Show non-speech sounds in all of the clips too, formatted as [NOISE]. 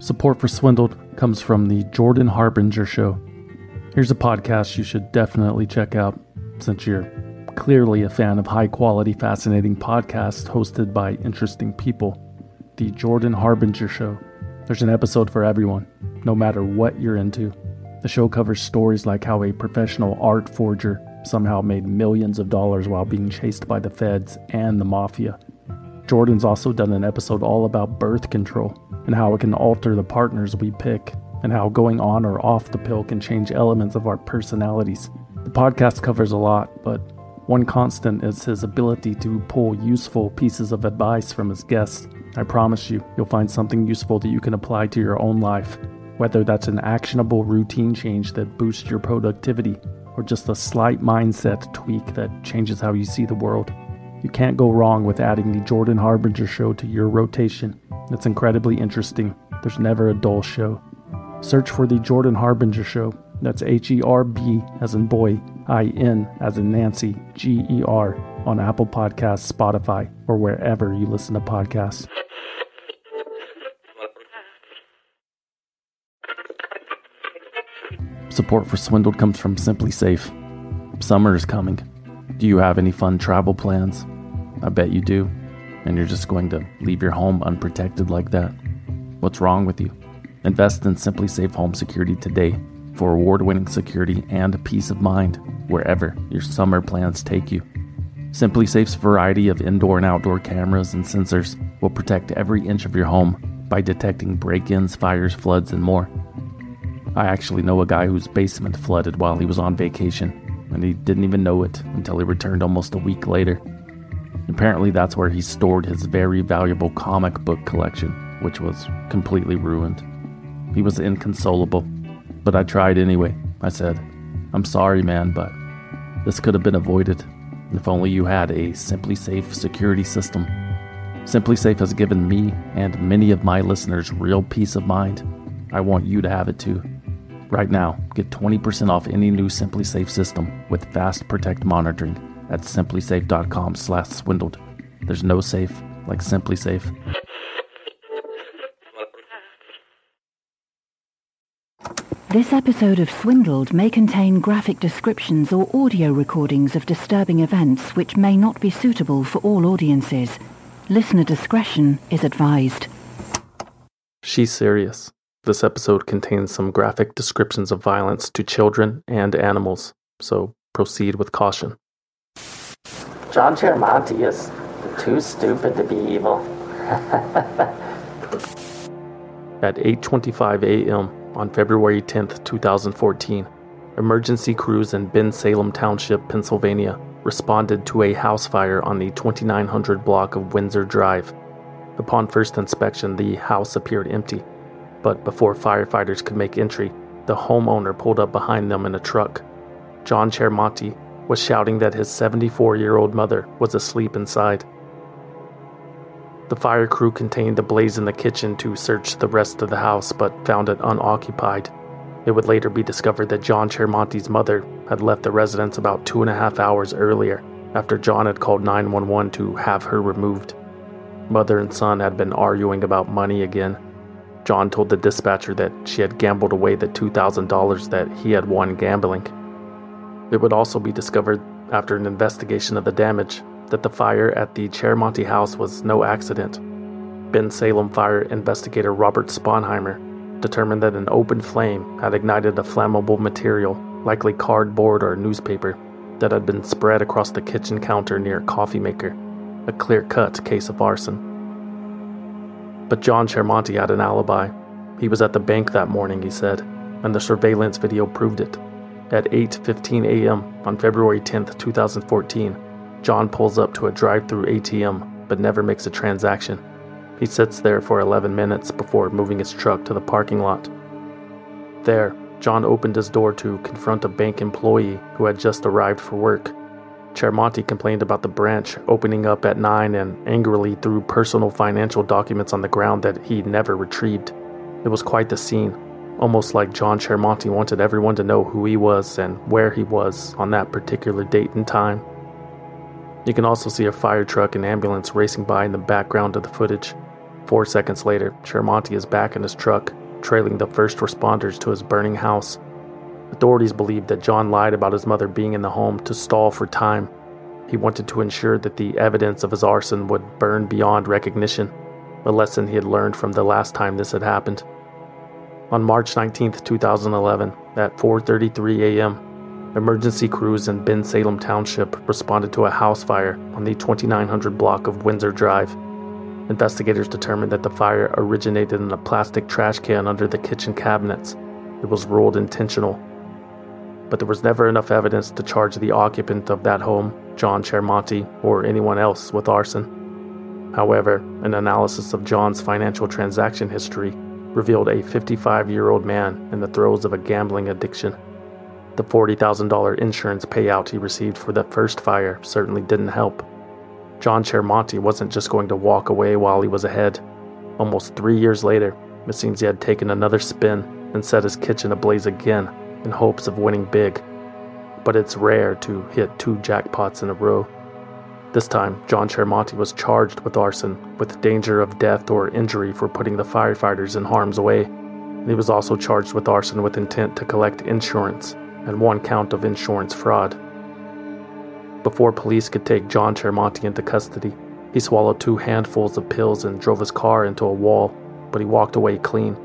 Support for Swindled comes from the Jordan Harbinger Show. Here's a podcast you should definitely check out since you're clearly a fan of high quality, fascinating podcasts hosted by interesting people. The Jordan Harbinger Show. There's an episode for everyone, no matter what you're into. The show covers stories like how a professional art forger somehow made millions of dollars while being chased by the feds and the mafia. Jordan's also done an episode all about birth control and how it can alter the partners we pick, and how going on or off the pill can change elements of our personalities. The podcast covers a lot, but one constant is his ability to pull useful pieces of advice from his guests. I promise you, you'll find something useful that you can apply to your own life, whether that's an actionable routine change that boosts your productivity or just a slight mindset tweak that changes how you see the world. You can't go wrong with adding the Jordan Harbinger show to your rotation. It's incredibly interesting. There's never a dull show. Search for the Jordan Harbinger show. That's H E R B as in boy, I N as in Nancy, G E R on Apple Podcasts, Spotify, or wherever you listen to podcasts. Support for Swindled comes from SimpliSafe. Summer is coming. Do you have any fun travel plans? I bet you do. And you're just going to leave your home unprotected like that. What's wrong with you? Invest in SimpliSafe Home Security today for award winning security and peace of mind wherever your summer plans take you. SimpliSafe's variety of indoor and outdoor cameras and sensors will protect every inch of your home by detecting break ins, fires, floods, and more. I actually know a guy whose basement flooded while he was on vacation, and he didn't even know it until he returned almost a week later. Apparently, that's where he stored his very valuable comic book collection, which was completely ruined. He was inconsolable, but I tried anyway. I said, I'm sorry, man, but this could have been avoided if only you had a SimpliSafe security system. SimpliSafe has given me and many of my listeners real peace of mind. I want you to have it too. Right now, get 20% off any new SimpliSafe system with Fast Protect monitoring at simplisafe.com slash swindled. There's no safe like SimpliSafe. This episode of Swindled may contain graphic descriptions or audio recordings of disturbing events which may not be suitable for all audiences. Listener discretion is advised. She's serious. This episode contains some graphic descriptions of violence to children and animals, so proceed with caution. John Chermonti is too stupid to be evil. [LAUGHS] At 8:25 a.m. on February 10, 2014, emergency crews in Bensalem Township, Pennsylvania, responded to a house fire on the 2900 block of Windsor Drive. Upon first inspection, the house appeared empty but before firefighters could make entry, the homeowner pulled up behind them in a truck. John Chermonti was shouting that his 74 year old mother was asleep inside. The fire crew contained the blaze in the kitchen to search the rest of the house but found it unoccupied. It would later be discovered that John Chermonti's mother had left the residence about two and a half hours earlier after John had called 911 to have her removed. Mother and son had been arguing about money again John told the dispatcher that she had gambled away the $2,000 that he had won gambling. It would also be discovered, after an investigation of the damage, that the fire at the Chermonti house was no accident. Bensalem fire investigator Robert Sponheimer determined that an open flame had ignited a flammable material, likely cardboard or newspaper, that had been spread across the kitchen counter near a coffee maker, a clear cut case of arson. But John Chermonti had an alibi. He was at the bank that morning, he said, and the surveillance video proved it. At 8:15 a.m. on February 10, 2014, John pulls up to a drive-through ATM but never makes a transaction. He sits there for 11 minutes before moving his truck to the parking lot. There, John opened his door to confront a bank employee who had just arrived for work. Chermonti complained about the branch opening up at 9 and angrily threw personal financial documents on the ground that he never retrieved. It was quite the scene, almost like John Chermonti wanted everyone to know who he was and where he was on that particular date and time. You can also see a fire truck and ambulance racing by in the background of the footage. Four seconds later, Chermonti is back in his truck, trailing the first responders to his burning house. Authorities believe that John lied about his mother being in the home to stall for time. He wanted to ensure that the evidence of his arson would burn beyond recognition, a lesson he had learned from the last time this had happened. On March 19, 2011, at 4:33 a.m., emergency crews in Bensalem Township responded to a house fire on the 2900 block of Windsor Drive. Investigators determined that the fire originated in a plastic trash can under the kitchen cabinets. It was ruled intentional but there was never enough evidence to charge the occupant of that home, John Chermonti, or anyone else with arson. However, an analysis of John's financial transaction history revealed a 55 year old man in the throes of a gambling addiction. The $40,000 insurance payout he received for the first fire certainly didn't help. John Chermonti wasn't just going to walk away while he was ahead. Almost three years later, it seems he had taken another spin and set his kitchen ablaze again in hopes of winning big, but it's rare to hit two jackpots in a row. This time, John Chermonti was charged with arson, with danger of death or injury for putting the firefighters in harm's way. He was also charged with arson with intent to collect insurance and one count of insurance fraud. Before police could take John Chermonti into custody, he swallowed two handfuls of pills and drove his car into a wall, but he walked away clean.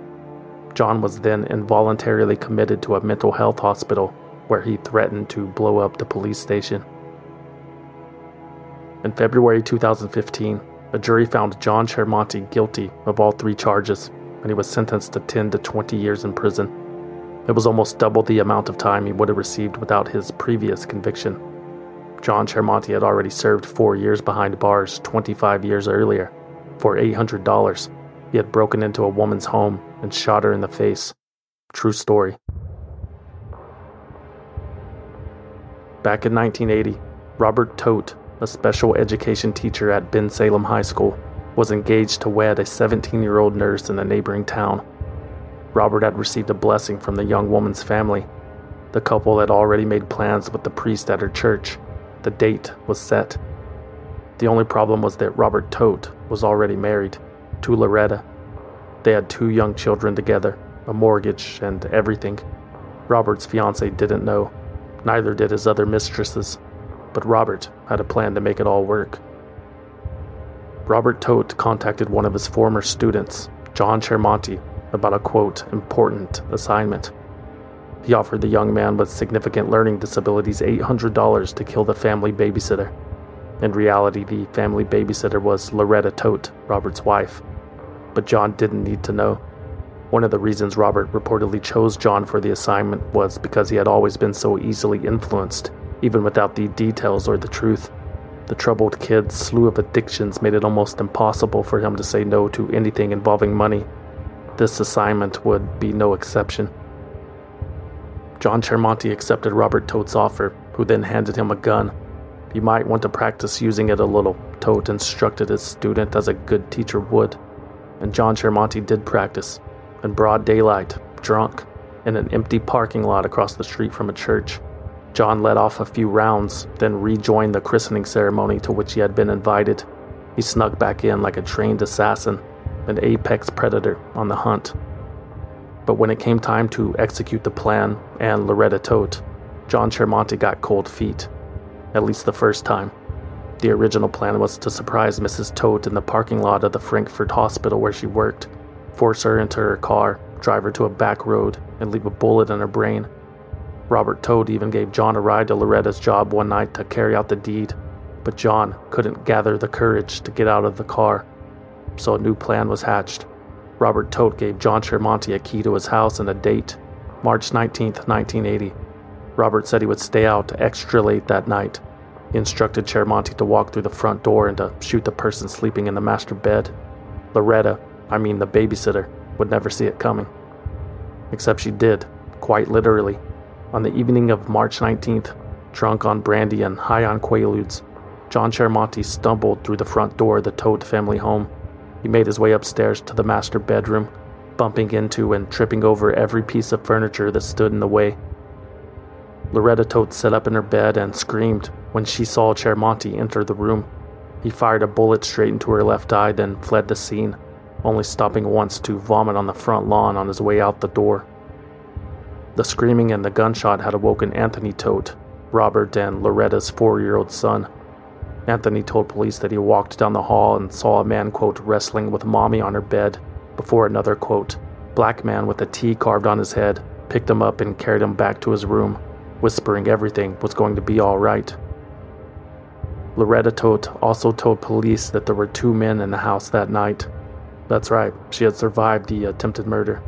John was then involuntarily committed to a mental health hospital where he threatened to blow up the police station. In February 2015, a jury found John Chermonti guilty of all three charges, and he was sentenced to 10 to 20 years in prison. It was almost double the amount of time he would have received without his previous conviction. John Chermonti had already served four years behind bars 25 years earlier for $800 he had broken into a woman's home and shot her in the face. True story. Back in 1980, Robert Todt, a special education teacher at Bensalem High School, was engaged to wed a 17 year old nurse in a neighboring town. Robert had received a blessing from the young woman's family. The couple had already made plans with the priest at her church. The date was set. The only problem was that Robert Todt was already married to Loretta. They had two young children together, a mortgage, and everything. Robert's fiance didn't know. Neither did his other mistresses. But Robert had a plan to make it all work. Robert Todt contacted one of his former students, John Chermonti, about a quote, important assignment. He offered the young man with significant learning disabilities $800 to kill the family babysitter. In reality, the family babysitter was Loretta Todt, Robert's wife. But John didn't need to know. One of the reasons Robert reportedly chose John for the assignment was because he had always been so easily influenced, even without the details or the truth. The troubled kid's slew of addictions made it almost impossible for him to say no to anything involving money. This assignment would be no exception. John Chermonti accepted Robert Todt's offer, who then handed him a gun you might want to practice using it a little, Todt instructed his student as a good teacher would. And John Chermonti did practice, in broad daylight, drunk, in an empty parking lot across the street from a church. John let off a few rounds, then rejoined the christening ceremony to which he had been invited. He snuck back in like a trained assassin, an apex predator on the hunt. But when it came time to execute the plan and Loretta Todt, John Chermonti got cold feet at least the first time. The original plan was to surprise Mrs. Todt in the parking lot of the Frankford hospital where she worked, force her into her car, drive her to a back road, and leave a bullet in her brain. Robert Todt even gave John a ride to Loretta's job one night to carry out the deed, but John couldn't gather the courage to get out of the car. So a new plan was hatched. Robert Todt gave John Chermonti a key to his house and a date, March 19, 1980. Robert said he would stay out extra late that night. He instructed Chermonti to walk through the front door and to shoot the person sleeping in the master bed. Loretta, I mean the babysitter, would never see it coming. Except she did, quite literally. On the evening of March 19th, drunk on brandy and high on Quaaludes, John Chermonti stumbled through the front door of the Todt family home. He made his way upstairs to the master bedroom, bumping into and tripping over every piece of furniture that stood in the way. Loretta Todt sat up in her bed and screamed when she saw Chermonti enter the room. He fired a bullet straight into her left eye, then fled the scene. only stopping once to vomit on the front lawn on his way out the door. The screaming and the gunshot had awoken Anthony Todt, Robert and Loretta's four year old son. Anthony told police that he walked down the hall and saw a man, quote, wrestling with mommy on her bed, before another, quote, black man with a T carved on his head picked him up and carried him back to his room, whispering everything was going to be all right. Loretta Todt also told police that there were two men in the house that night. That's right, she had survived the attempted murder.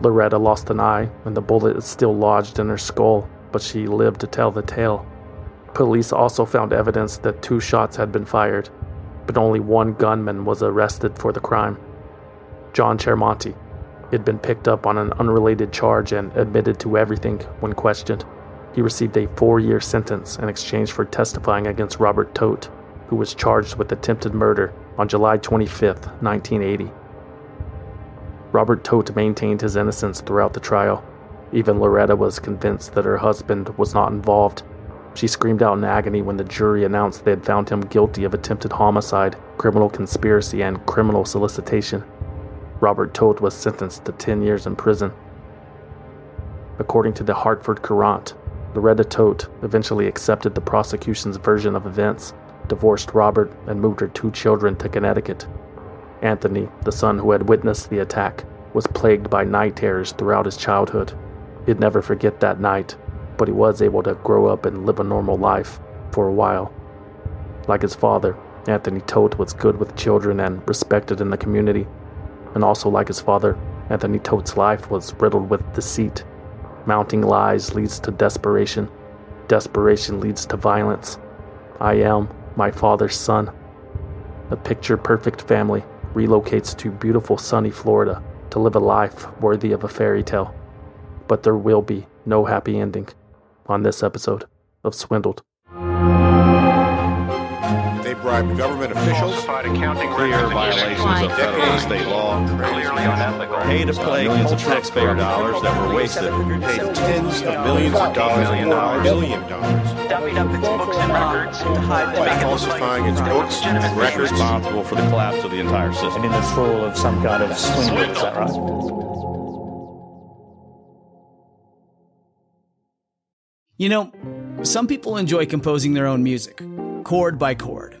Loretta lost an eye, and the bullet is still lodged in her skull, but she lived to tell the tale. Police also found evidence that two shots had been fired, but only one gunman was arrested for the crime. John Chermonti. He had been picked up on an unrelated charge and admitted to everything when questioned. He received a four year sentence in exchange for testifying against Robert Todt, who was charged with attempted murder on July 25, 1980. Robert Todt maintained his innocence throughout the trial. Even Loretta was convinced that her husband was not involved. She screamed out in agony when the jury announced they had found him guilty of attempted homicide, criminal conspiracy, and criminal solicitation. Robert Todt was sentenced to 10 years in prison. According to the Hartford Courant, Loretta Todt eventually accepted the prosecution's version of events, divorced Robert, and moved her two children to Connecticut. Anthony, the son who had witnessed the attack, was plagued by night terrors throughout his childhood. He'd never forget that night, but he was able to grow up and live a normal life for a while. Like his father, Anthony Todt was good with children and respected in the community. And also, like his father, Anthony Todt's life was riddled with deceit Mounting lies leads to desperation. Desperation leads to violence. I am my father's son. A picture perfect family relocates to beautiful sunny Florida to live a life worthy of a fairy tale. But there will be no happy ending on this episode of Swindled bribed government officials, clear violations of federal and state law, pay to play millions of taxpayer dollars that were wasted, paid tens of millions of dollars, million dollars, billion dollars, dummied up its books and records. To hide falsifying its books and records, responsible for the collapse of the entire system. And in this role of some kind of swindle, is that right? You know, some people enjoy composing their own music, chord by chord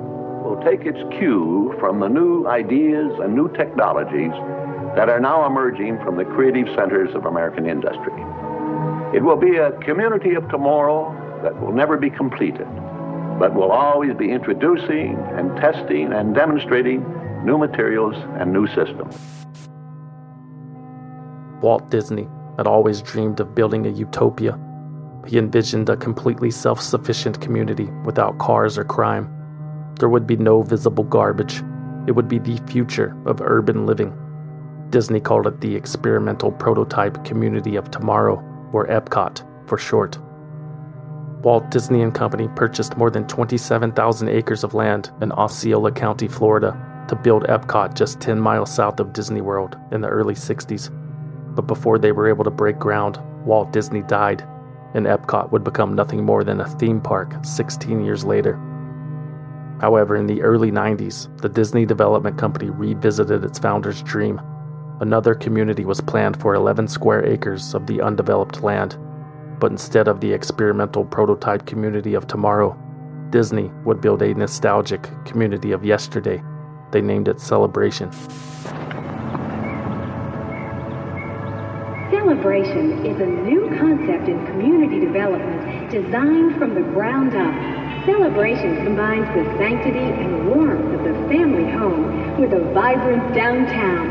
will take its cue from the new ideas and new technologies that are now emerging from the creative centers of American industry. It will be a community of tomorrow that will never be completed, but will always be introducing and testing and demonstrating new materials and new systems. Walt Disney had always dreamed of building a utopia. He envisioned a completely self sufficient community without cars or crime there would be no visible garbage. It would be the future of urban living. Disney called it the Experimental Prototype Community of Tomorrow, or EPCOT for short. Walt Disney and Company purchased more than 27,000 acres of land in Osceola County, Florida, to build Epcot just 10 miles south of Disney World in the early 60s. But before they were able to break ground, Walt Disney died, and Epcot would become nothing more than a theme park 16 years later. However, in the early 90s, the Disney Development Company revisited its founder's dream. Another community was planned for 11 square acres of the undeveloped land. But instead of the experimental prototype community of tomorrow, Disney would build a nostalgic community of yesterday. They named it Celebration. Celebration is a new concept in community development designed from the ground up Celebration combines the sanctity and warmth of the family home with a vibrant downtown.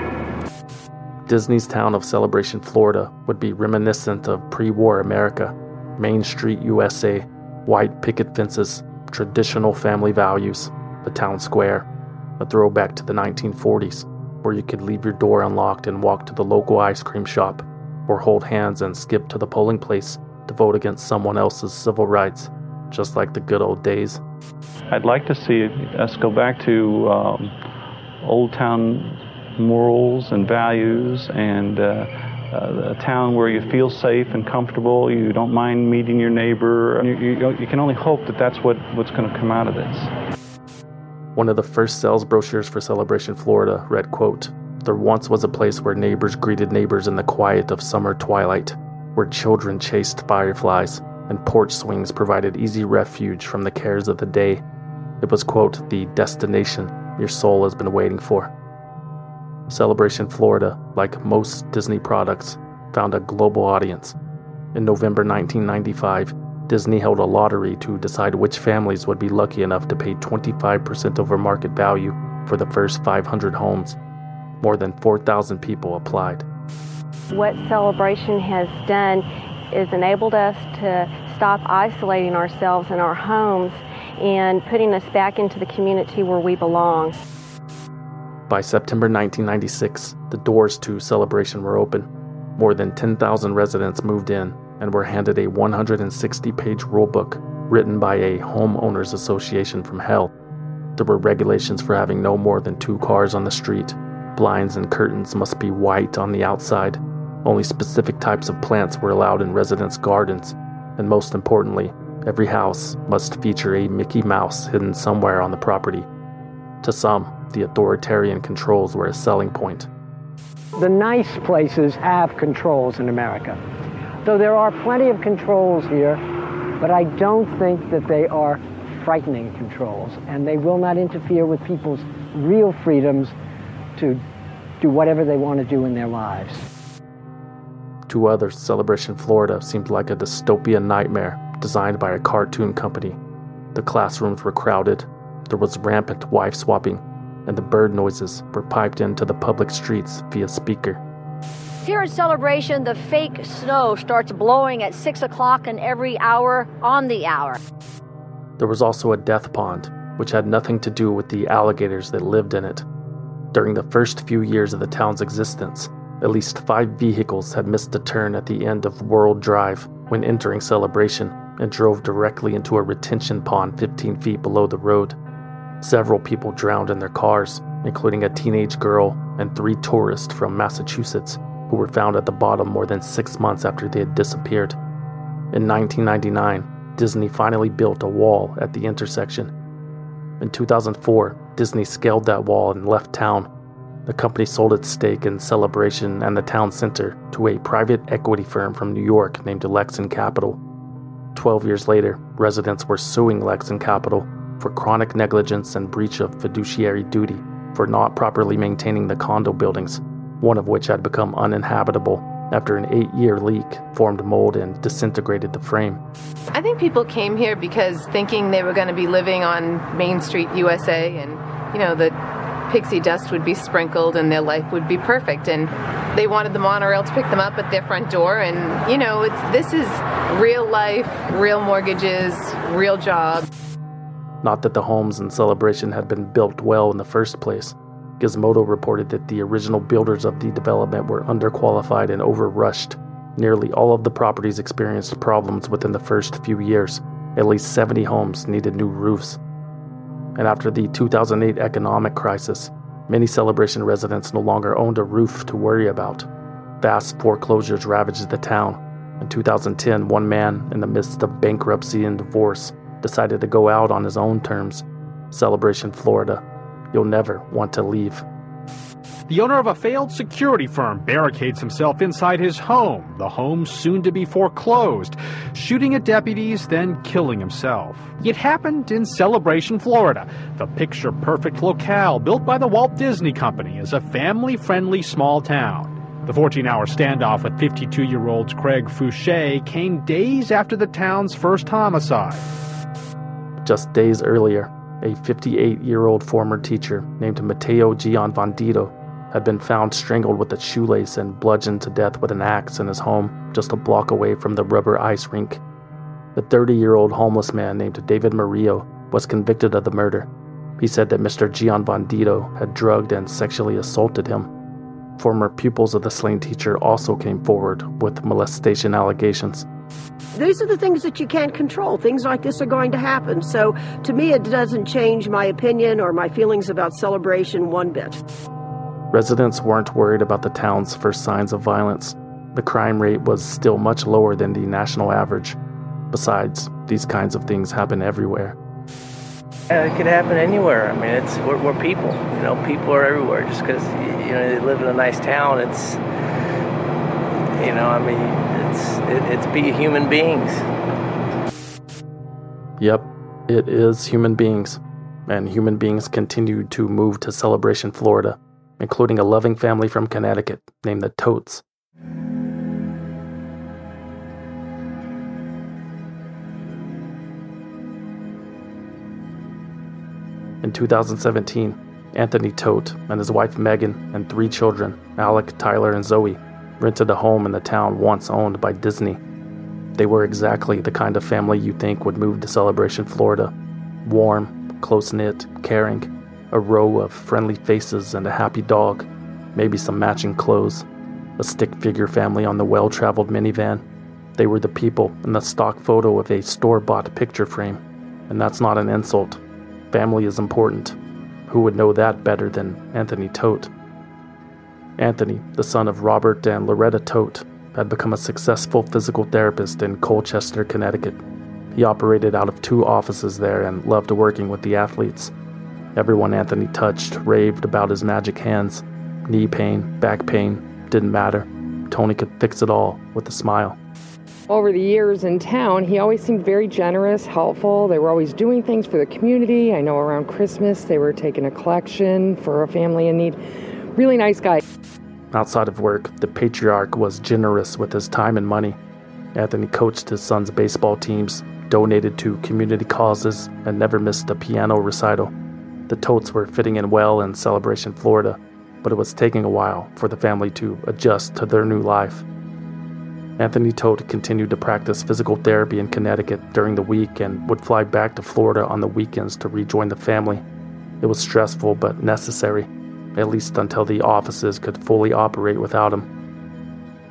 Disney's town of Celebration, Florida would be reminiscent of pre war America. Main Street, USA, white picket fences, traditional family values, the town square, a throwback to the 1940s. where you could leave your door unlocked and walk to the local ice cream shop, or hold hands and skip to the polling place to vote against someone else's civil rights, just like the good old days. I'd like to see us go back to um, old town morals and values and uh, uh, a town where you feel safe and comfortable, you don't mind meeting your neighbor. You, you, you can only hope that that's what, what's going to come out of this. One of the first sales brochures for Celebration Florida read, quote, There once was a place where neighbors greeted neighbors in the quiet of summer twilight, where children chased fireflies, and porch swings provided easy refuge from the cares of the day. It was, quote, the destination your soul has been waiting for. Celebration Florida, like most Disney products, found a global audience. In November 1995, Disney held a lottery to decide which families would be lucky enough to pay 25% over market value for the first 500 homes. More than 4,000 people applied. What Celebration has done is enabled us to stop isolating ourselves in our homes and putting us back into the community where we belong. By September 1996, the doors to Celebration were open. More than 10,000 residents moved in and were handed a 160 page rulebook written by a homeowners association from hell. There were regulations for having no more than two cars on the street. Blinds and curtains must be white on the outside. Only specific types of plants were allowed in residents' gardens. And most importantly, every house must feature a Mickey Mouse hidden somewhere on the property. To some, the authoritarian controls were a selling point. The nice places have controls in America. Though there are plenty of controls here, but I don't think that they are frightening controls, and they will not interfere with people's real freedoms to do whatever they want to do in their lives. To others, Celebration Florida seemed like a dystopian nightmare designed by a cartoon company. The classrooms were crowded, there was rampant wife swapping, and the bird noises were piped into the public streets via speaker. Here at Celebration, the fake snow starts blowing at 6 o'clock and every hour on the hour. There was also a death pond, which had nothing to do with the alligators that lived in it. During the first few years of the town's existence, at least five vehicles had missed a turn at the end of World Drive when entering Celebration and drove directly into a retention pond 15 feet below the road. Several people drowned in their cars, including a teenage girl and three tourists from Massachusetts who were found at the bottom more than six months after they had disappeared. In 1999, Disney finally built a wall at the intersection. In 2004, Disney scaled that wall and left town. The company sold its stake in Celebration and the town center to a private equity firm from New York named Lexin Capital. Twelve years later, residents were suing Lexin Capital for chronic negligence and breach of fiduciary duty for not properly maintaining the condo buildings, one of which had become uninhabitable after an eight year leak formed mold and disintegrated the frame. I think people came here because thinking they were going to be living on Main Street, USA, and, you know, the pixie dust would be sprinkled and their life would be perfect. And they wanted the monorail to pick them up at their front door. And, you know, it's, this is real life, real mortgages, real jobs. Not that the homes in Celebration had been built well in the first place. Gizmodo reported that the original builders of the development were underqualified and overrushed. Nearly all of the properties experienced problems within the first few years. At least 70 homes needed new roofs. And after the 2008 economic crisis, many Celebration residents no longer owned a roof to worry about. Vast foreclosures ravaged the town. In 2010, one man, in the midst of bankruptcy and divorce, decided to go out on his own terms. Celebration Florida. You'll never want to leave. The owner of a failed security firm barricades himself inside his home, the home soon to be foreclosed, shooting at deputies, then killing himself. It happened in Celebration, Florida, the picture perfect locale built by the Walt Disney Company as a family friendly small town. The 14 hour standoff with 52 year old Craig Foushee came days after the town's first homicide. Just days earlier, a 58 year old former teacher named Matteo Giovanditto had been found strangled with a shoelace and bludgeoned to death with an axe in his home just a block away from the rubber ice rink. The 30 year old homeless man named David Murillo was convicted of the murder. He said that Mr. Giovanditto had drugged and sexually assaulted him. Former pupils of the slain teacher also came forward with molestation allegations. These are the things that you can't control. Things like this are going to happen. So, to me, it doesn't change my opinion or my feelings about celebration one bit. Residents weren't worried about the town's first signs of violence. The crime rate was still much lower than the national average. Besides, these kinds of things happen everywhere. Yeah, it could happen anywhere. I mean, it's we're, we're people. You know, people are everywhere. Just because you know they live in a nice town, it's you know, I mean, it's it, it's be human beings. Yep, it is human beings, and human beings continue to move to Celebration, Florida including a loving family from Connecticut named the Todts. In 2017, Anthony Todt and his wife Megan and three children, Alec, Tyler, and Zoe, rented a home in the town once owned by Disney. They were exactly the kind of family you think would move to Celebration, Florida. Warm, close knit, caring, a row of friendly faces and a happy dog, maybe some matching clothes, a stick figure family on the well traveled minivan. They were the people in the stock photo of a store bought picture frame. And that's not an insult. Family is important. Who would know that better than Anthony Todt? Anthony, the son of Robert and Loretta Todt, had become a successful physical therapist in Colchester, Connecticut. He operated out of two offices there and loved working with the athletes. Everyone Anthony touched raved about his magic hands. Knee pain, back pain, didn't matter. Tony could fix it all with a smile. Over the years in town, he always seemed very generous, helpful. They were always doing things for the community. I know around Christmas they were taking a collection for a family in need. Really nice guy. Outside of work, the patriarch was generous with his time and money. Anthony coached his son's baseball teams, donated to community causes, and never missed a piano recital. The Todts were fitting in well in Celebration, Florida, but it was taking a while for the family to adjust to their new life. Anthony Todt continued to practice physical therapy in Connecticut during the week and would fly back to Florida on the weekends to rejoin the family. It was stressful but necessary, at least until the offices could fully operate without him.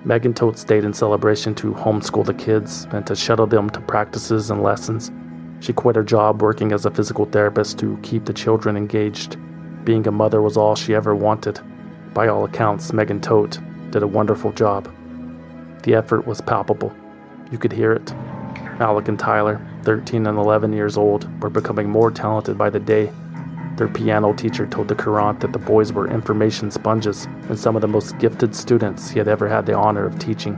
Megan Todt stayed in celebration to homeschool the kids and to shuttle them to practices and lessons she quit her job working as a physical therapist to keep the children engaged. Being a mother was all she ever wanted. By all accounts, Megan Todt did a wonderful job. The effort was palpable. You could hear it. Alec and Tyler, 13 and 11 years old, were becoming more talented by the day. Their piano teacher told the Courant that the boys were information sponges and some of the most gifted students he had ever had the honor of teaching.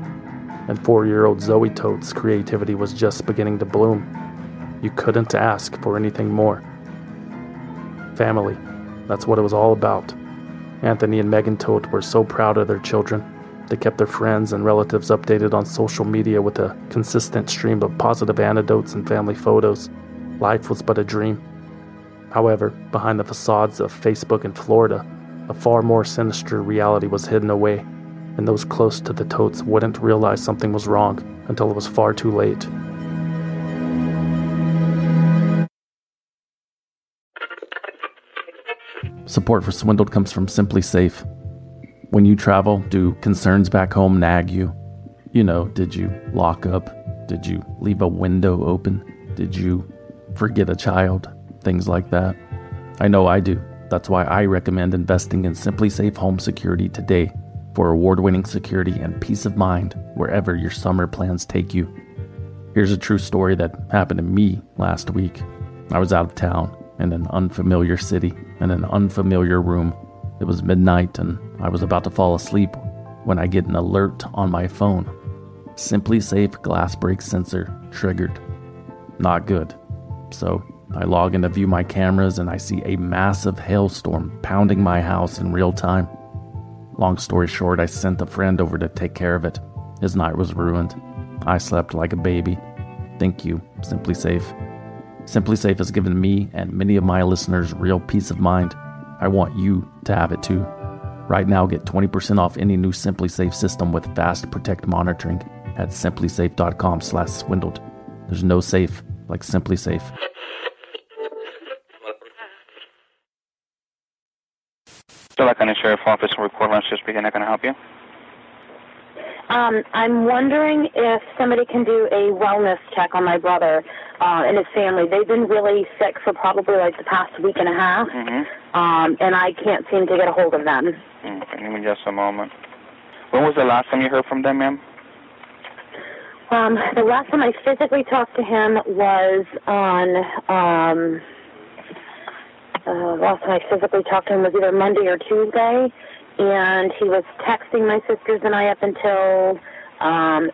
And four year old Zoe Todt's creativity was just beginning to bloom. You couldn't ask for anything more. Family, that's what it was all about. Anthony and Megan Todt were so proud of their children. They kept their friends and relatives updated on social media with a consistent stream of positive anecdotes and family photos. Life was but a dream. However, behind the facades of Facebook in Florida, a far more sinister reality was hidden away, and those close to the Todts wouldn't realize something was wrong until it was far too late. Support for Swindled comes from SimpliSafe. When you travel, do concerns back home nag you? You know, did you lock up? Did you leave a window open? Did you forget a child? Things like that. I know I do. That's why I recommend investing in SimpliSafe Home Security today for award winning security and peace of mind wherever your summer plans take you. Here's a true story that happened to me last week. I was out of town in an unfamiliar city, in an unfamiliar room. It was midnight and I was about to fall asleep when I get an alert on my phone. SimpliSafe glass break sensor triggered. Not good. So I log in to view my cameras and I see a massive hailstorm pounding my house in real time. Long story short, I sent a friend over to take care of it. His night was ruined. I slept like a baby. Thank you, SimpliSafe. Simply Safe has given me and many of my listeners real peace of mind. I want you to have it too. Right now, get 20% off any new SimpliSafe system with Fast Protect monitoring at simplisafe.com/swindled. There's no safe like SimpliSafe. Stella County Sheriff Office in Record Lunch speaking. How can I help you? Um, I'm wondering if somebody can do a wellness check on my brother uh, and his family. They've been really sick for probably like the past week and a half, Mm-hmm. um, and I can't seem to get a hold of them. Okay, give me just a moment. When was the last time you heard from them, ma'am? Um, the last time I physically talked to him was on. Um, uh, last time I physically talked to him was either Monday or Tuesday, and he was texting my sisters and I up until um,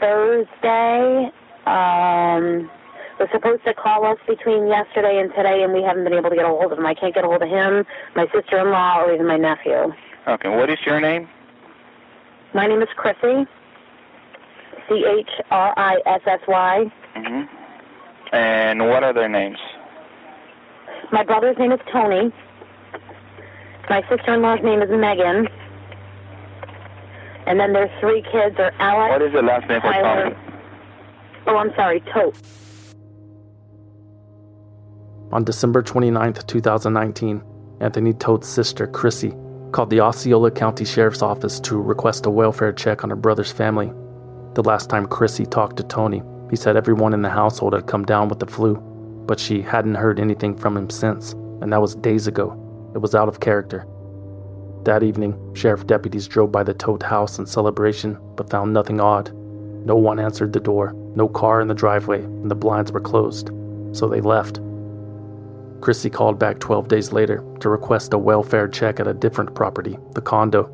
Thursday. Um, was supposed to call us between yesterday and today, and we haven't been able to get a hold of him. I can't get a hold of him, my sister-in-law, or even my nephew. Okay, what is your name? My name is Chrissy. C H R I S S Y. Mm-hmm. And what are their names? My brother's name is Tony. My sister-in-law's name is Megan. And then there's three kids are Alex. What is the last name for Tony? Oh, I'm sorry, Todt. On December 29, 2019, Anthony Todt's sister, Chrissy, called the Osceola County Sheriff's Office to request a welfare check on her brother's family. The last time Chrissy talked to Tony, he said everyone in the household had come down with the flu, but she hadn't heard anything from him since, and that was days ago. It was out of character. That evening, sheriff deputies drove by the Todt house in celebration, but found nothing odd. No one answered the door, no car in the driveway, and the blinds were closed, so they left. Chrissy called back 12 days later to request a welfare check at a different property, the condo.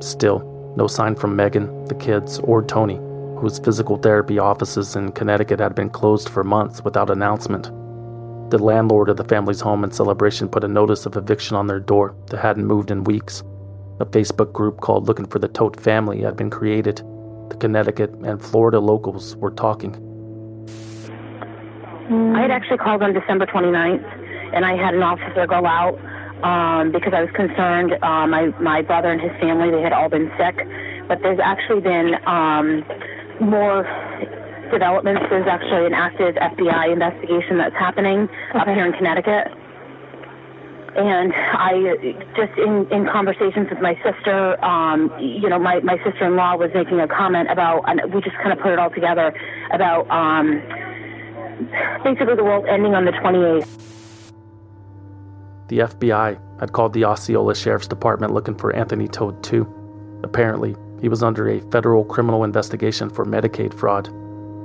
Still, no sign from Megan, the kids, or Tony, whose physical therapy offices in Connecticut had been closed for months without announcement. The landlord of the family's home in celebration put a notice of eviction on their door that hadn't moved in weeks. A Facebook group called Looking for the Todt Family had been created. The Connecticut and Florida locals were talking. I had actually called on December 29th, and I had an officer go out um, because I was concerned. Uh, my my brother and his family they had all been sick, but there's actually been um, more developments. There's actually an active FBI investigation that's happening up here in Connecticut. And I just in, in conversations with my sister, um, you know, my, my sister-in-law was making a comment about, and we just kind of put it all together about um, basically the world ending on the 28th. The FBI had called the Osceola Sheriff's Department looking for Anthony Todt too. Apparently, he was under a federal criminal investigation for Medicaid fraud.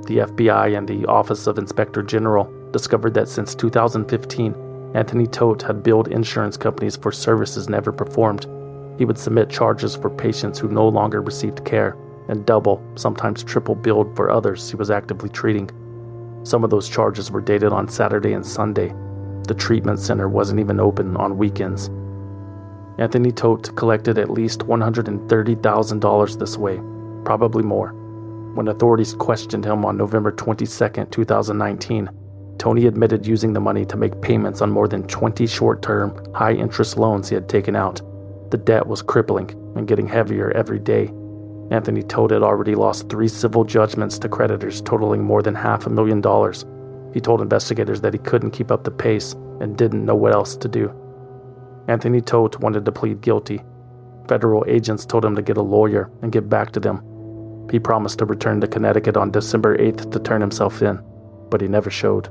The FBI and the Office of Inspector General discovered that since 2015, Anthony Todt had billed insurance companies for services never performed. He would submit charges for patients who no longer received care and double, sometimes triple billed for others he was actively treating. Some of those charges were dated on Saturday and Sunday. The treatment center wasn't even open on weekends. Anthony Todt collected at least $130,000 this way, probably more. When authorities questioned him on November 22, 2019, Tony admitted using the money to make payments on more than 20 short term, high interest loans he had taken out. The debt was crippling and getting heavier every day. Anthony Todt had already lost three civil judgments to creditors totaling more than half a million dollars. He told investigators that he couldn't keep up the pace and didn't know what else to do. Anthony Todt wanted to plead guilty. Federal agents told him to get a lawyer and get back to them. He promised to return to Connecticut on December 8th to turn himself in, but he never showed.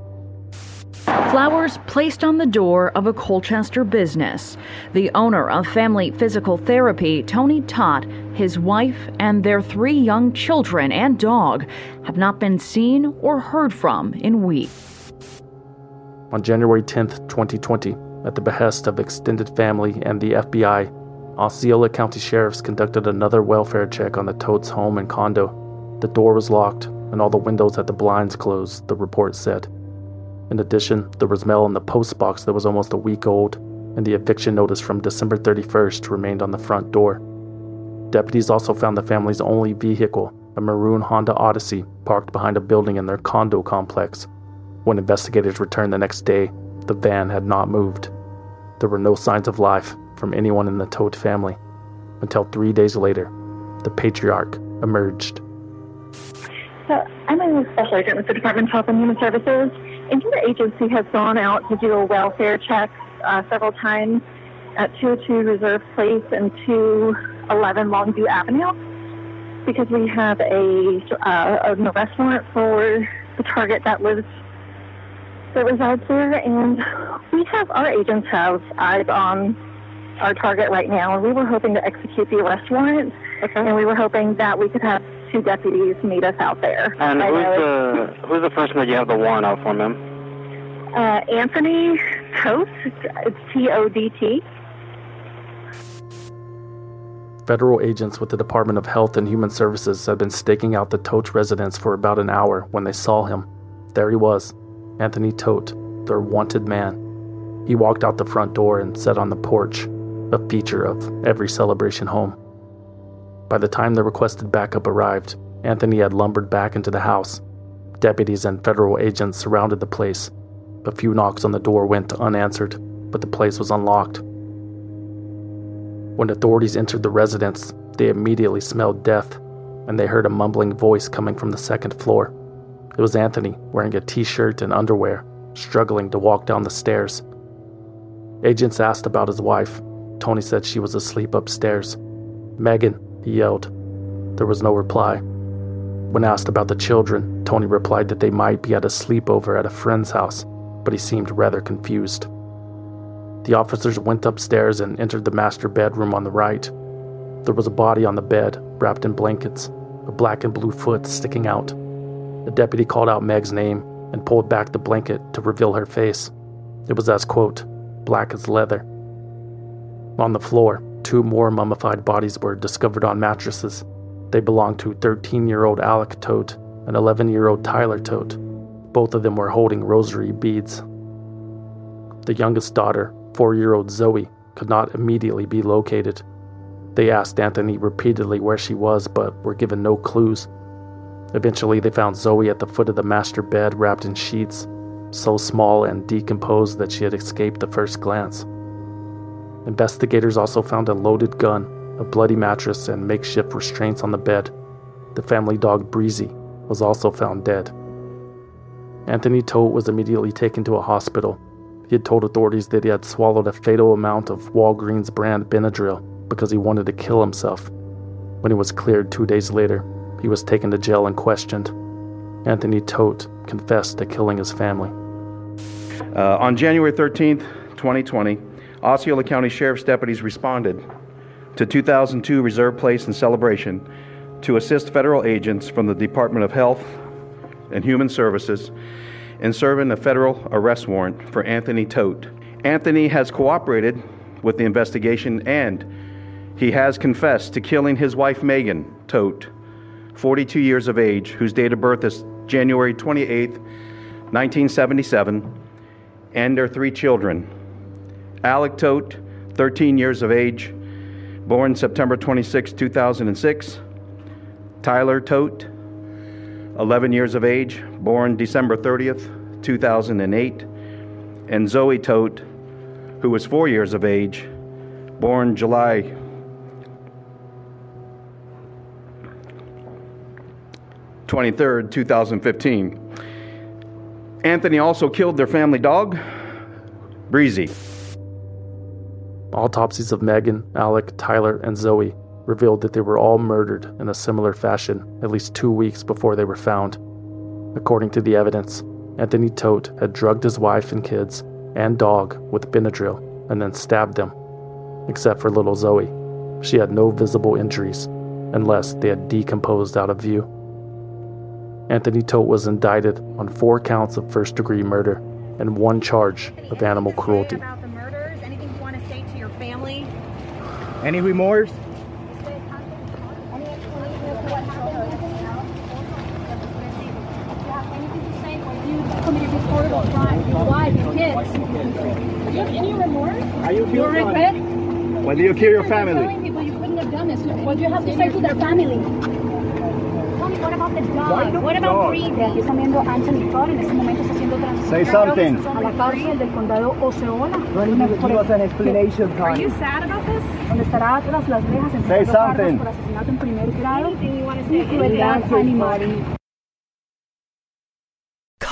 Flowers placed on the door of a Colchester business. The owner of Family Physical Therapy, Tony Todd, his wife, and their three young children and dog have not been seen or heard from in weeks. On January 10th, 2020, at the behest of extended family and the FBI, Osceola County Sheriffs conducted another welfare check on the Todts home and condo. The door was locked, and all the windows had the blinds closed, the report said. In addition, there was mail in the post box that was almost a week old, and the eviction notice from December 31st remained on the front door. Deputies also found the family's only vehicle, a maroon Honda Odyssey, parked behind a building in their condo complex. When investigators returned the next day, the van had not moved. There were no signs of life from anyone in the Todt family until three days later, the patriarch emerged. So I'm a special agent with the Department of Health and Human Services, and your agency has gone out to do a welfare check uh, several times. at 202 Reserve Place and 211 Longview Avenue because we have a uh, an arrest warrant for the target that lives that resides there, and we have our agents have eyes on our target right now, and we were hoping to execute the arrest warrant, okay. and we were hoping that we could have two deputies meet us out there. And I who's know the who's the person that you have the warrant out for, ma'am? uh, Anthony Todt. It's T O D T. Federal agents with the Department of Health and Human Services had been staking out the Todt residence for about an hour when they saw him. There he was, Anthony Todt, their wanted man. He walked out the front door and sat on the porch, a feature of every celebration home. By the time the requested backup arrived, Anthony had lumbered back into the house. Deputies and federal agents surrounded the place. A few knocks on the door went unanswered, but the place was unlocked. When authorities entered the residence, they immediately smelled death, and they heard a mumbling voice coming from the second floor. It was Anthony, wearing a t shirt and underwear, struggling to walk down the stairs. Agents asked about his wife. Tony said she was asleep upstairs. Megan, he yelled. There was no reply. When asked about the children, Tony replied that they might be at a sleepover at a friend's house, but he seemed rather confused. The officers went upstairs and entered the master bedroom on the right. There was a body on the bed, wrapped in blankets, a black and blue foot sticking out. The deputy called out Meg's name and pulled back the blanket to reveal her face. It was as, quote, black as leather. On the floor, two more mummified bodies were discovered on mattresses. They belonged to 13 year old Alec Todt and 11 year old Tyler Todt. Both of them were holding rosary beads. The youngest daughter, four year old Zoe, could not immediately be located. They asked Anthony repeatedly where she was, but were given no clues. Eventually, they found Zoe at the foot of the master bed wrapped in sheets, so small and decomposed that she had escaped the first glance. Investigators also found a loaded gun, a bloody mattress, and makeshift restraints on the bed. The family dog Breezy was also found dead. Anthony Todt was immediately taken to a hospital. He had told authorities that he had swallowed a fatal amount of Walgreens brand Benadryl because he wanted to kill himself. When he was cleared two days later, he was taken to jail and questioned. Anthony Todt confessed to killing his family. Uh, on January 13th, 2020, Osceola County Sheriff's deputies responded to 2002 Reserve Place and Celebration to assist federal agents from the Department of Health and Human Services in serving a federal arrest warrant for Anthony Todt. Anthony has cooperated with the investigation and he has confessed to killing his wife Megan Todt, 42 years of age, whose date of birth is January 28, 1977, and their three children. Alec Todt, 13 years of age, born September 26, 2006. Tyler Todt, 11 years of age, born December 30th, 2008. And Zoe Todt, who was four years of age, born July 23rd, 2015. Anthony also killed their family dog, Breezy. Autopsies of Megan, Alec, Tyler, and Zoe revealed that they were all murdered in a similar fashion at least two weeks before they were found. According to the evidence, Anthony Todt had drugged his wife and kids and dog with Benadryl and then stabbed them. Except for little Zoe. She had no visible injuries, unless they had decomposed out of view. Anthony Todt was indicted on four counts of first degree murder and one charge of animal cruelty. Anything you want to say to your family? Any remorse? committed this horrible crime, your wife, your kids. Do you have any remorse? Are you You feel regret? When do you kill your family? Telling people you couldn't have done this. What do you have to say to their family? Tell me, what about the dog? What about dog? Breezy? Aquí viendo Anthony Todd en este momento está siendo Say transferido something. a la cárcel del condado Osceola. Why don't you give us an explanation, Are Connie? you sad about this? Donde estará tras las rejas Say enfrentando cargos something. por asesinato en primer grado Anything you want to y crueldad animal.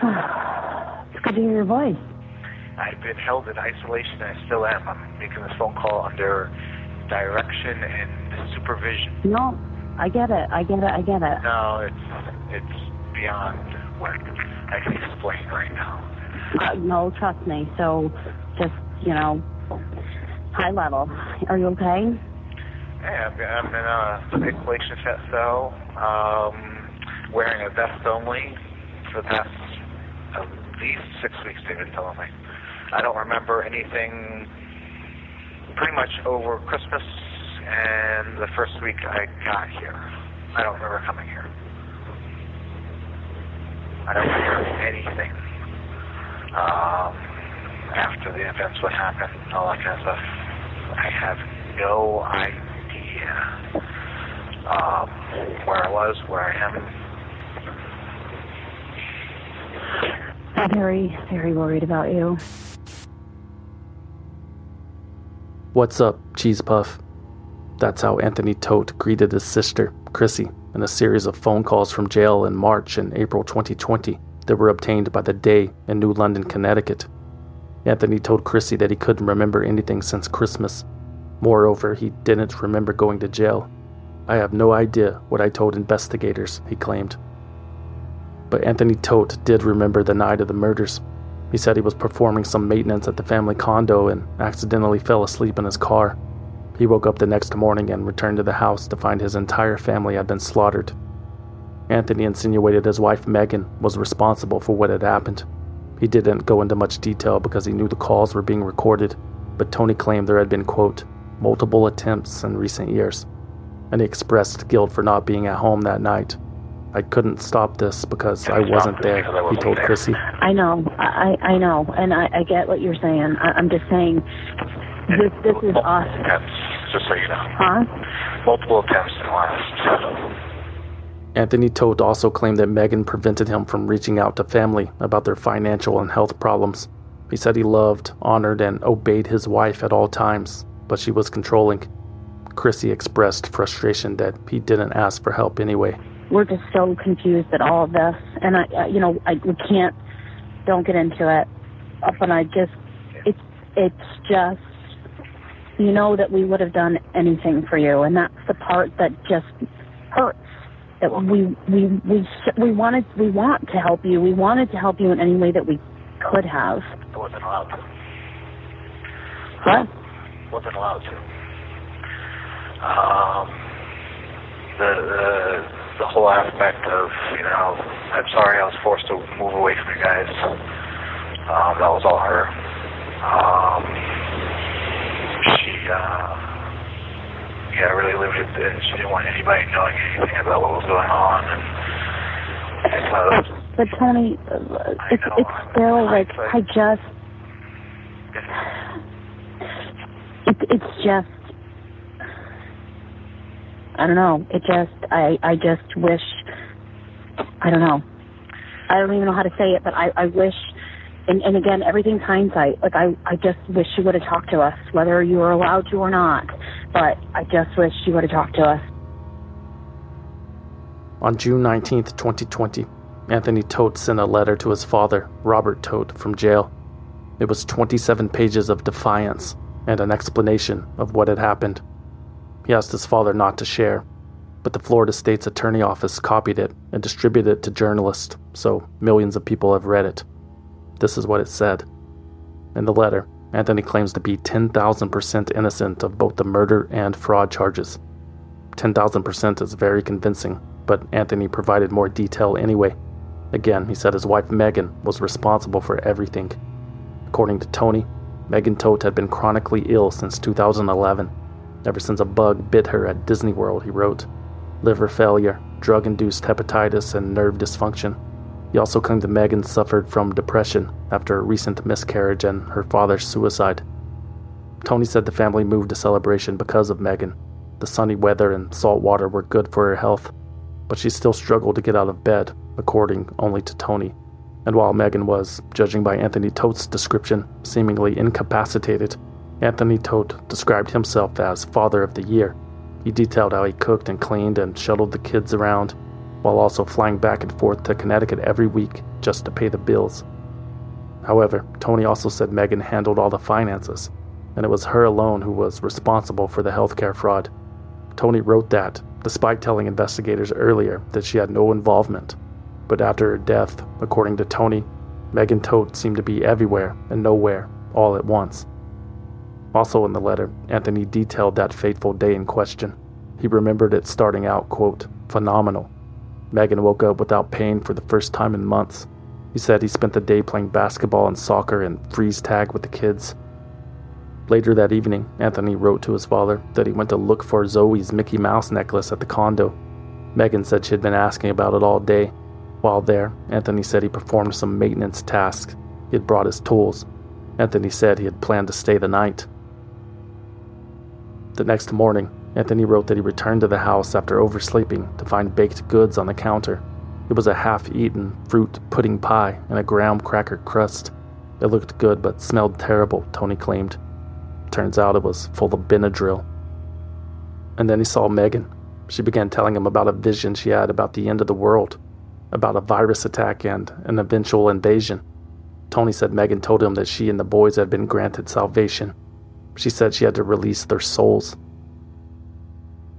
[SIGHS] it's good to hear your voice. I've been held in isolation and I still am. I'm making this phone call under direction and supervision. No, I get it. I get it. I get it. No, it's it's beyond what I can explain right now. Uh, no, trust me. So, just you know, high level. Are you okay? Yeah, I'm in a isolation cell, um, wearing a vest only for the past at least six weeks. They've been telling me. I don't remember anything. Pretty much over Christmas and the first week I got here. I don't remember coming here. I don't remember anything um, after the events what happened, all that kind of stuff. I have no idea um, where I was, where I am. Very, very worried about you. What's up, Cheese Puff? That's how Anthony Todt greeted his sister, Chrissy, in a series of phone calls from jail in March and April 2020 that were obtained by the Day in New London, Connecticut. Anthony told Chrissy that he couldn't remember anything since Christmas. Moreover, he didn't remember going to jail. I have no idea what I told investigators, he claimed. But Anthony Todt did remember the night of the murders. He said he was performing some maintenance at the family condo and accidentally fell asleep in his car. He woke up the next morning and returned to the house to find his entire family had been slaughtered. Anthony insinuated his wife Megan was responsible for what had happened. He didn't go into much detail because he knew the calls were being recorded, but Tony claimed there had been, quote, multiple attempts in recent years, and he expressed guilt for not being at home that night. I couldn't stop this because I wasn't there, he told Chrissy. I know. I I know, and I, I get what you're saying. I, I'm just saying, this this is us. Attempts, just so you know. Huh? Multiple attempts in the last. Anthony Todt also claimed that Megan prevented him from reaching out to family about their financial and health problems. He said he loved, honored, and obeyed his wife at all times, but she was controlling. Chrissy expressed frustration that he didn't ask for help anyway. We're just so confused at all of this, and I, I you know, I we can't. Don't get into it. Uh, But I just, it's it's just, you know, that we would have done anything for you, and that's the part that just hurts. That we we we we wanted we want to help you. We wanted to help you in any way that we could have. I wasn't allowed to. What? Wasn't allowed to. Um, the, the the whole aspect of you know, I'm sorry I was forced to move away from you guys. Um, that was all her. Um, she uh, yeah, really limited. it. She didn't want anybody knowing anything about what was going on. And, and so, But Tony, it's it's still like I just, it, it's just, I don't know. It just, I I just wish, I don't know. I don't even know how to say it, but I I wish. And, and again, everything's hindsight. Like I, I just wish you would have talked to us, whether you were allowed to or not. But I just wish you would have talked to us. On June 19th, 2020, Anthony Todt sent a letter to his father, Robert Todt, from jail. It was 27 pages of defiance and an explanation of what had happened. He asked his father not to share, but the Florida State's Attorney Office copied it and distributed it to journalists, so millions of people have read it. This is what it said In the letter, Anthony claims to be 10,000% innocent of both the murder and fraud charges. 10,000% is very convincing, but Anthony provided more detail anyway. Again, he said his wife Megan was responsible for everything. According to Tony, Megan Todt had been chronically ill since 2011, ever since a bug bit her at Disney World, he wrote. Liver failure, drug induced hepatitis, and nerve dysfunction. He also claimed that Megan suffered from depression after a recent miscarriage and her father's suicide. Tony said the family moved to Celebration because of Megan. The sunny weather and salt water were good for her health, but she still struggled to get out of bed, according only to Tony. And while Megan was, judging by Anthony Todt's description, seemingly incapacitated, Anthony Todt described himself as Father of the Year. He detailed how he cooked and cleaned and shuttled the kids around, while also flying back and forth to Connecticut every week just to pay the bills. However, Tony also said Megan handled all the finances, and it was her alone who was responsible for the healthcare fraud. Tony wrote that, despite telling investigators earlier that she had no involvement. But after her death, according to Tony, Megan Todt seemed to be everywhere and nowhere all at once. Also in the letter, Anthony detailed that fateful day in question. He remembered it starting out, quote, phenomenal. Megan woke up without pain for the first time in months. He said he spent the day playing basketball and soccer and freeze tag with the kids. Later that evening, Anthony wrote to his father that he went to look for Zoe's Mickey Mouse necklace at the condo. Megan said she had been asking about it all day. While there, Anthony said he performed some maintenance tasks. He had brought his tools. Anthony said he had planned to stay the night. The next morning, Anthony wrote that he returned to the house after oversleeping to find baked goods on the counter. It was a half eaten fruit pudding pie and a graham cracker crust. It looked good but smelled terrible, Tony claimed. Turns out it was full of Benadryl. And then he saw Megan. She began telling him about a vision she had about the end of the world, about a virus attack and an eventual invasion. Tony said Megan told him that she and the boys had been granted salvation. She said she had to release their souls.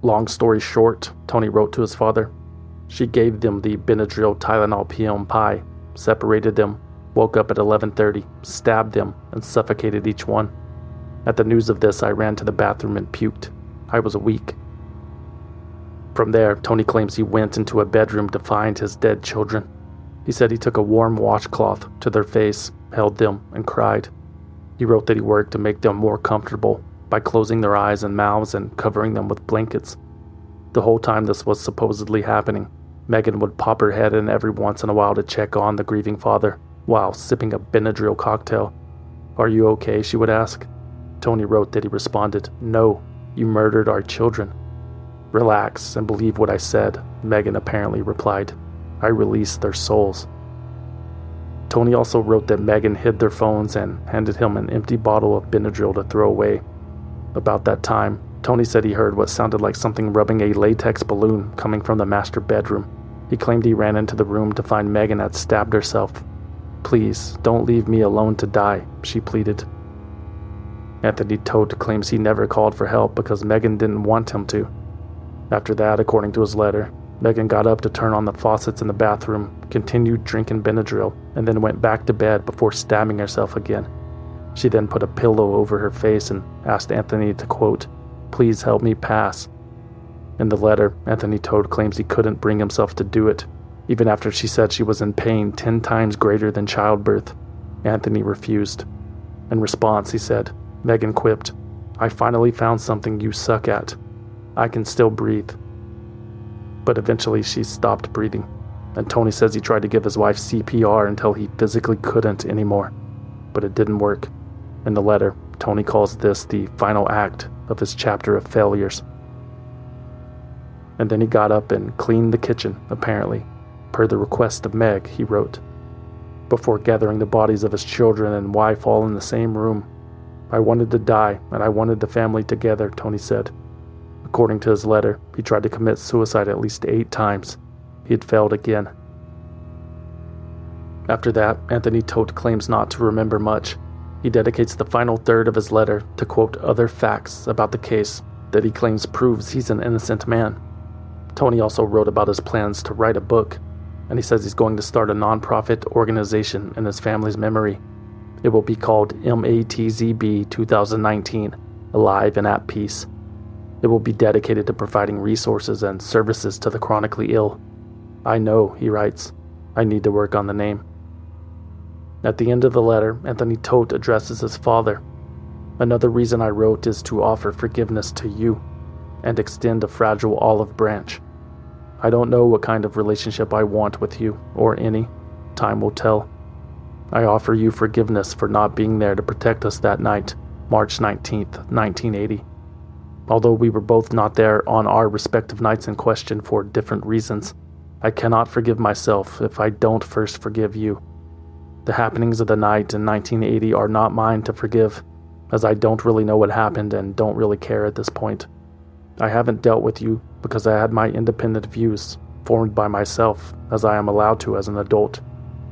Long story short, Tony wrote to his father. She gave them the Benadryl Tylenol PM pie, separated them, woke up at 11:30, stabbed them, and suffocated each one. At the news of this, I ran to the bathroom and puked. I was weak. From there, Tony claims he went into a bedroom to find his dead children. He said he took a warm washcloth to their face, held them, and cried. He wrote that he worked to make them more comfortable by closing their eyes and mouths and covering them with blankets. The whole time this was supposedly happening, Megan would pop her head in every once in a while to check on the grieving father while sipping a Benadryl cocktail. Are you okay? she would ask. Tony wrote that he responded, No, you murdered our children. Relax and believe what I said, Megan apparently replied. I released their souls. Tony also wrote that Megan hid their phones and handed him an empty bottle of Benadryl to throw away. About that time, Tony said he heard what sounded like something rubbing a latex balloon coming from the master bedroom. He claimed he ran into the room to find Megan had stabbed herself. Please, don't leave me alone to die, she pleaded. Anthony Todt claims he never called for help because Megan didn't want him to. After that, according to his letter, Megan got up to turn on the faucets in the bathroom, continued drinking Benadryl, and then went back to bed before stabbing herself again. She then put a pillow over her face and asked Anthony to quote, Please help me pass. In the letter, Anthony Todt claims he couldn't bring himself to do it, even after she said she was in pain ten times greater than childbirth. Anthony refused. In response, he said, Megan quipped, I finally found something you suck at. I can still breathe. But eventually she stopped breathing, and Tony says he tried to give his wife CPR until he physically couldn't anymore, but it didn't work. In the letter, Tony calls this the final act of his chapter of failures. And then he got up and cleaned the kitchen, apparently, per the request of Meg, he wrote, before gathering the bodies of his children and wife all in the same room. I wanted to die, and I wanted the family together, Tony said. According to his letter, he tried to commit suicide at least eight times. He had failed again. After that, Anthony Todt claims not to remember much. He dedicates the final third of his letter to quote other facts about the case that he claims proves he's an innocent man. Tony also wrote about his plans to write a book, and he says he's going to start a nonprofit organization in his family's memory. It will be called MATZB 2019 Alive and at Peace. It will be dedicated to providing resources and services to the chronically ill. I know, he writes, I need to work on the name. At the end of the letter, Anthony Todt addresses his father. Another reason I wrote is to offer forgiveness to you and extend a fragile olive branch. I don't know what kind of relationship I want with you, or any. Time will tell. I offer you forgiveness for not being there to protect us that night, March 19th, 1980. Although we were both not there on our respective nights in question for different reasons, I cannot forgive myself if I don't first forgive you. The happenings of the night in 1980 are not mine to forgive, as I don't really know what happened and don't really care at this point. I haven't dealt with you because I had my independent views, formed by myself, as I am allowed to as an adult,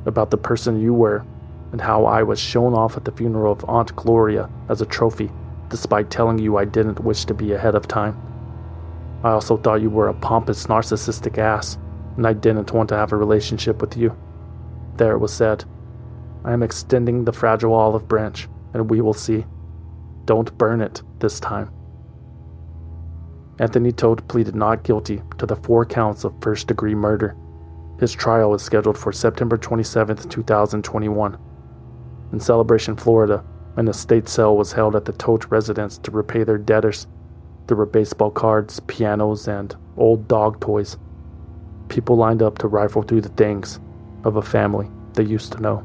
about the person you were and how I was shown off at the funeral of Aunt Gloria as a trophy, despite telling you I didn't wish to be ahead of time. I also thought you were a pompous, narcissistic ass, and I didn't want to have a relationship with you. There it was said. I am extending the fragile olive branch, and we will see. Don't burn it this time. Anthony Todt pleaded not guilty to the four counts of first degree murder. His trial is scheduled for September 27, 2021. In Celebration, Florida, an estate sale was held at the Todt residence to repay their debtors. There were baseball cards, pianos, and old dog toys. People lined up to rifle through the things of a family they used to know.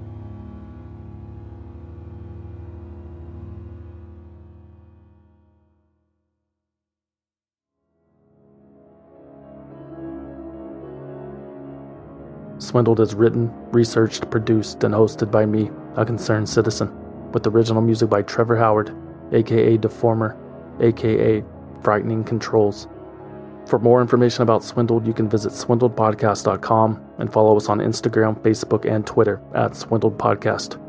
Swindled is written, researched, produced, and hosted by me, a concerned citizen, with original music by Trevor Howard, aka Deformer, aka Frightening Controls. For more information about Swindled, you can visit swindledpodcast.com and follow us on Instagram, Facebook, and Twitter at Swindled Podcast.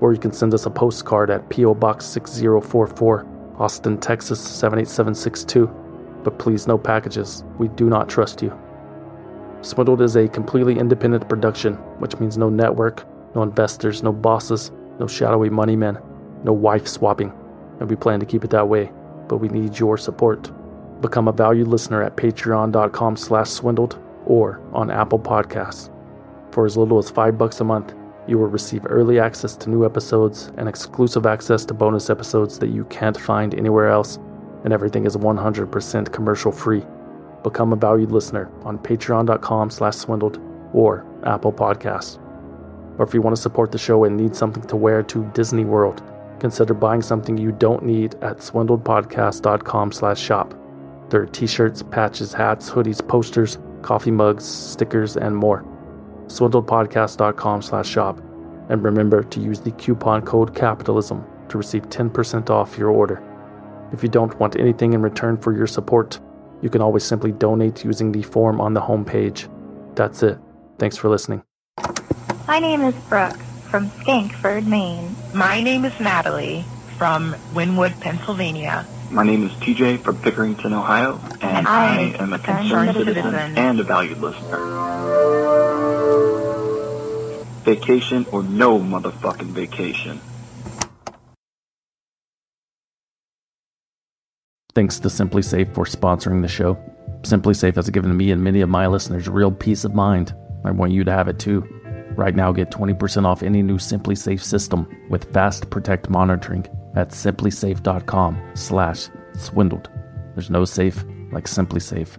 Or you can send us a postcard at P.O. Box 6044, Austin, Texas 78762. But please, no packages. We do not trust you. Swindled is a completely independent production, which means no network, no investors, no bosses, no shadowy money men, no wife swapping, and we plan to keep it that way, but we need your support. Become a valued listener at patreon.com slash swindled or on Apple Podcasts. For as little as five bucks a month, you will receive early access to new episodes and exclusive access to bonus episodes that you can't find anywhere else, and everything is 100% commercial free. Become a valued listener on patreon.com slash swindled or Apple Podcasts. Or if you want to support the show and need something to wear to Disney World, consider buying something you don't need at swindledpodcast.com slash shop. There are t-shirts, patches, hats, hoodies, posters, coffee mugs, stickers, and more. swindledpodcast.com slash shop. And remember to use the coupon code CAPITALISM to receive 10% off your order. If you don't want anything in return for your support, you can always simply donate using the form on the homepage. That's it. Thanks for listening. My name is Brooke from Skankford, Maine. My name is Natalie from Wynnewood, Pennsylvania. My name is TJ from Pickerington, Ohio, and, And I I am a concerned concerned citizen. citizen and a valued listener. Vacation or no motherfucking vacation. Thanks to SimpliSafe for sponsoring the show. SimpliSafe has given me and many of my listeners real peace of mind. I want you to have it too. Right now, get 20% off any new SimpliSafe system with Fast Protect monitoring at simplisafe.com slash swindled. There's no safe like SimpliSafe.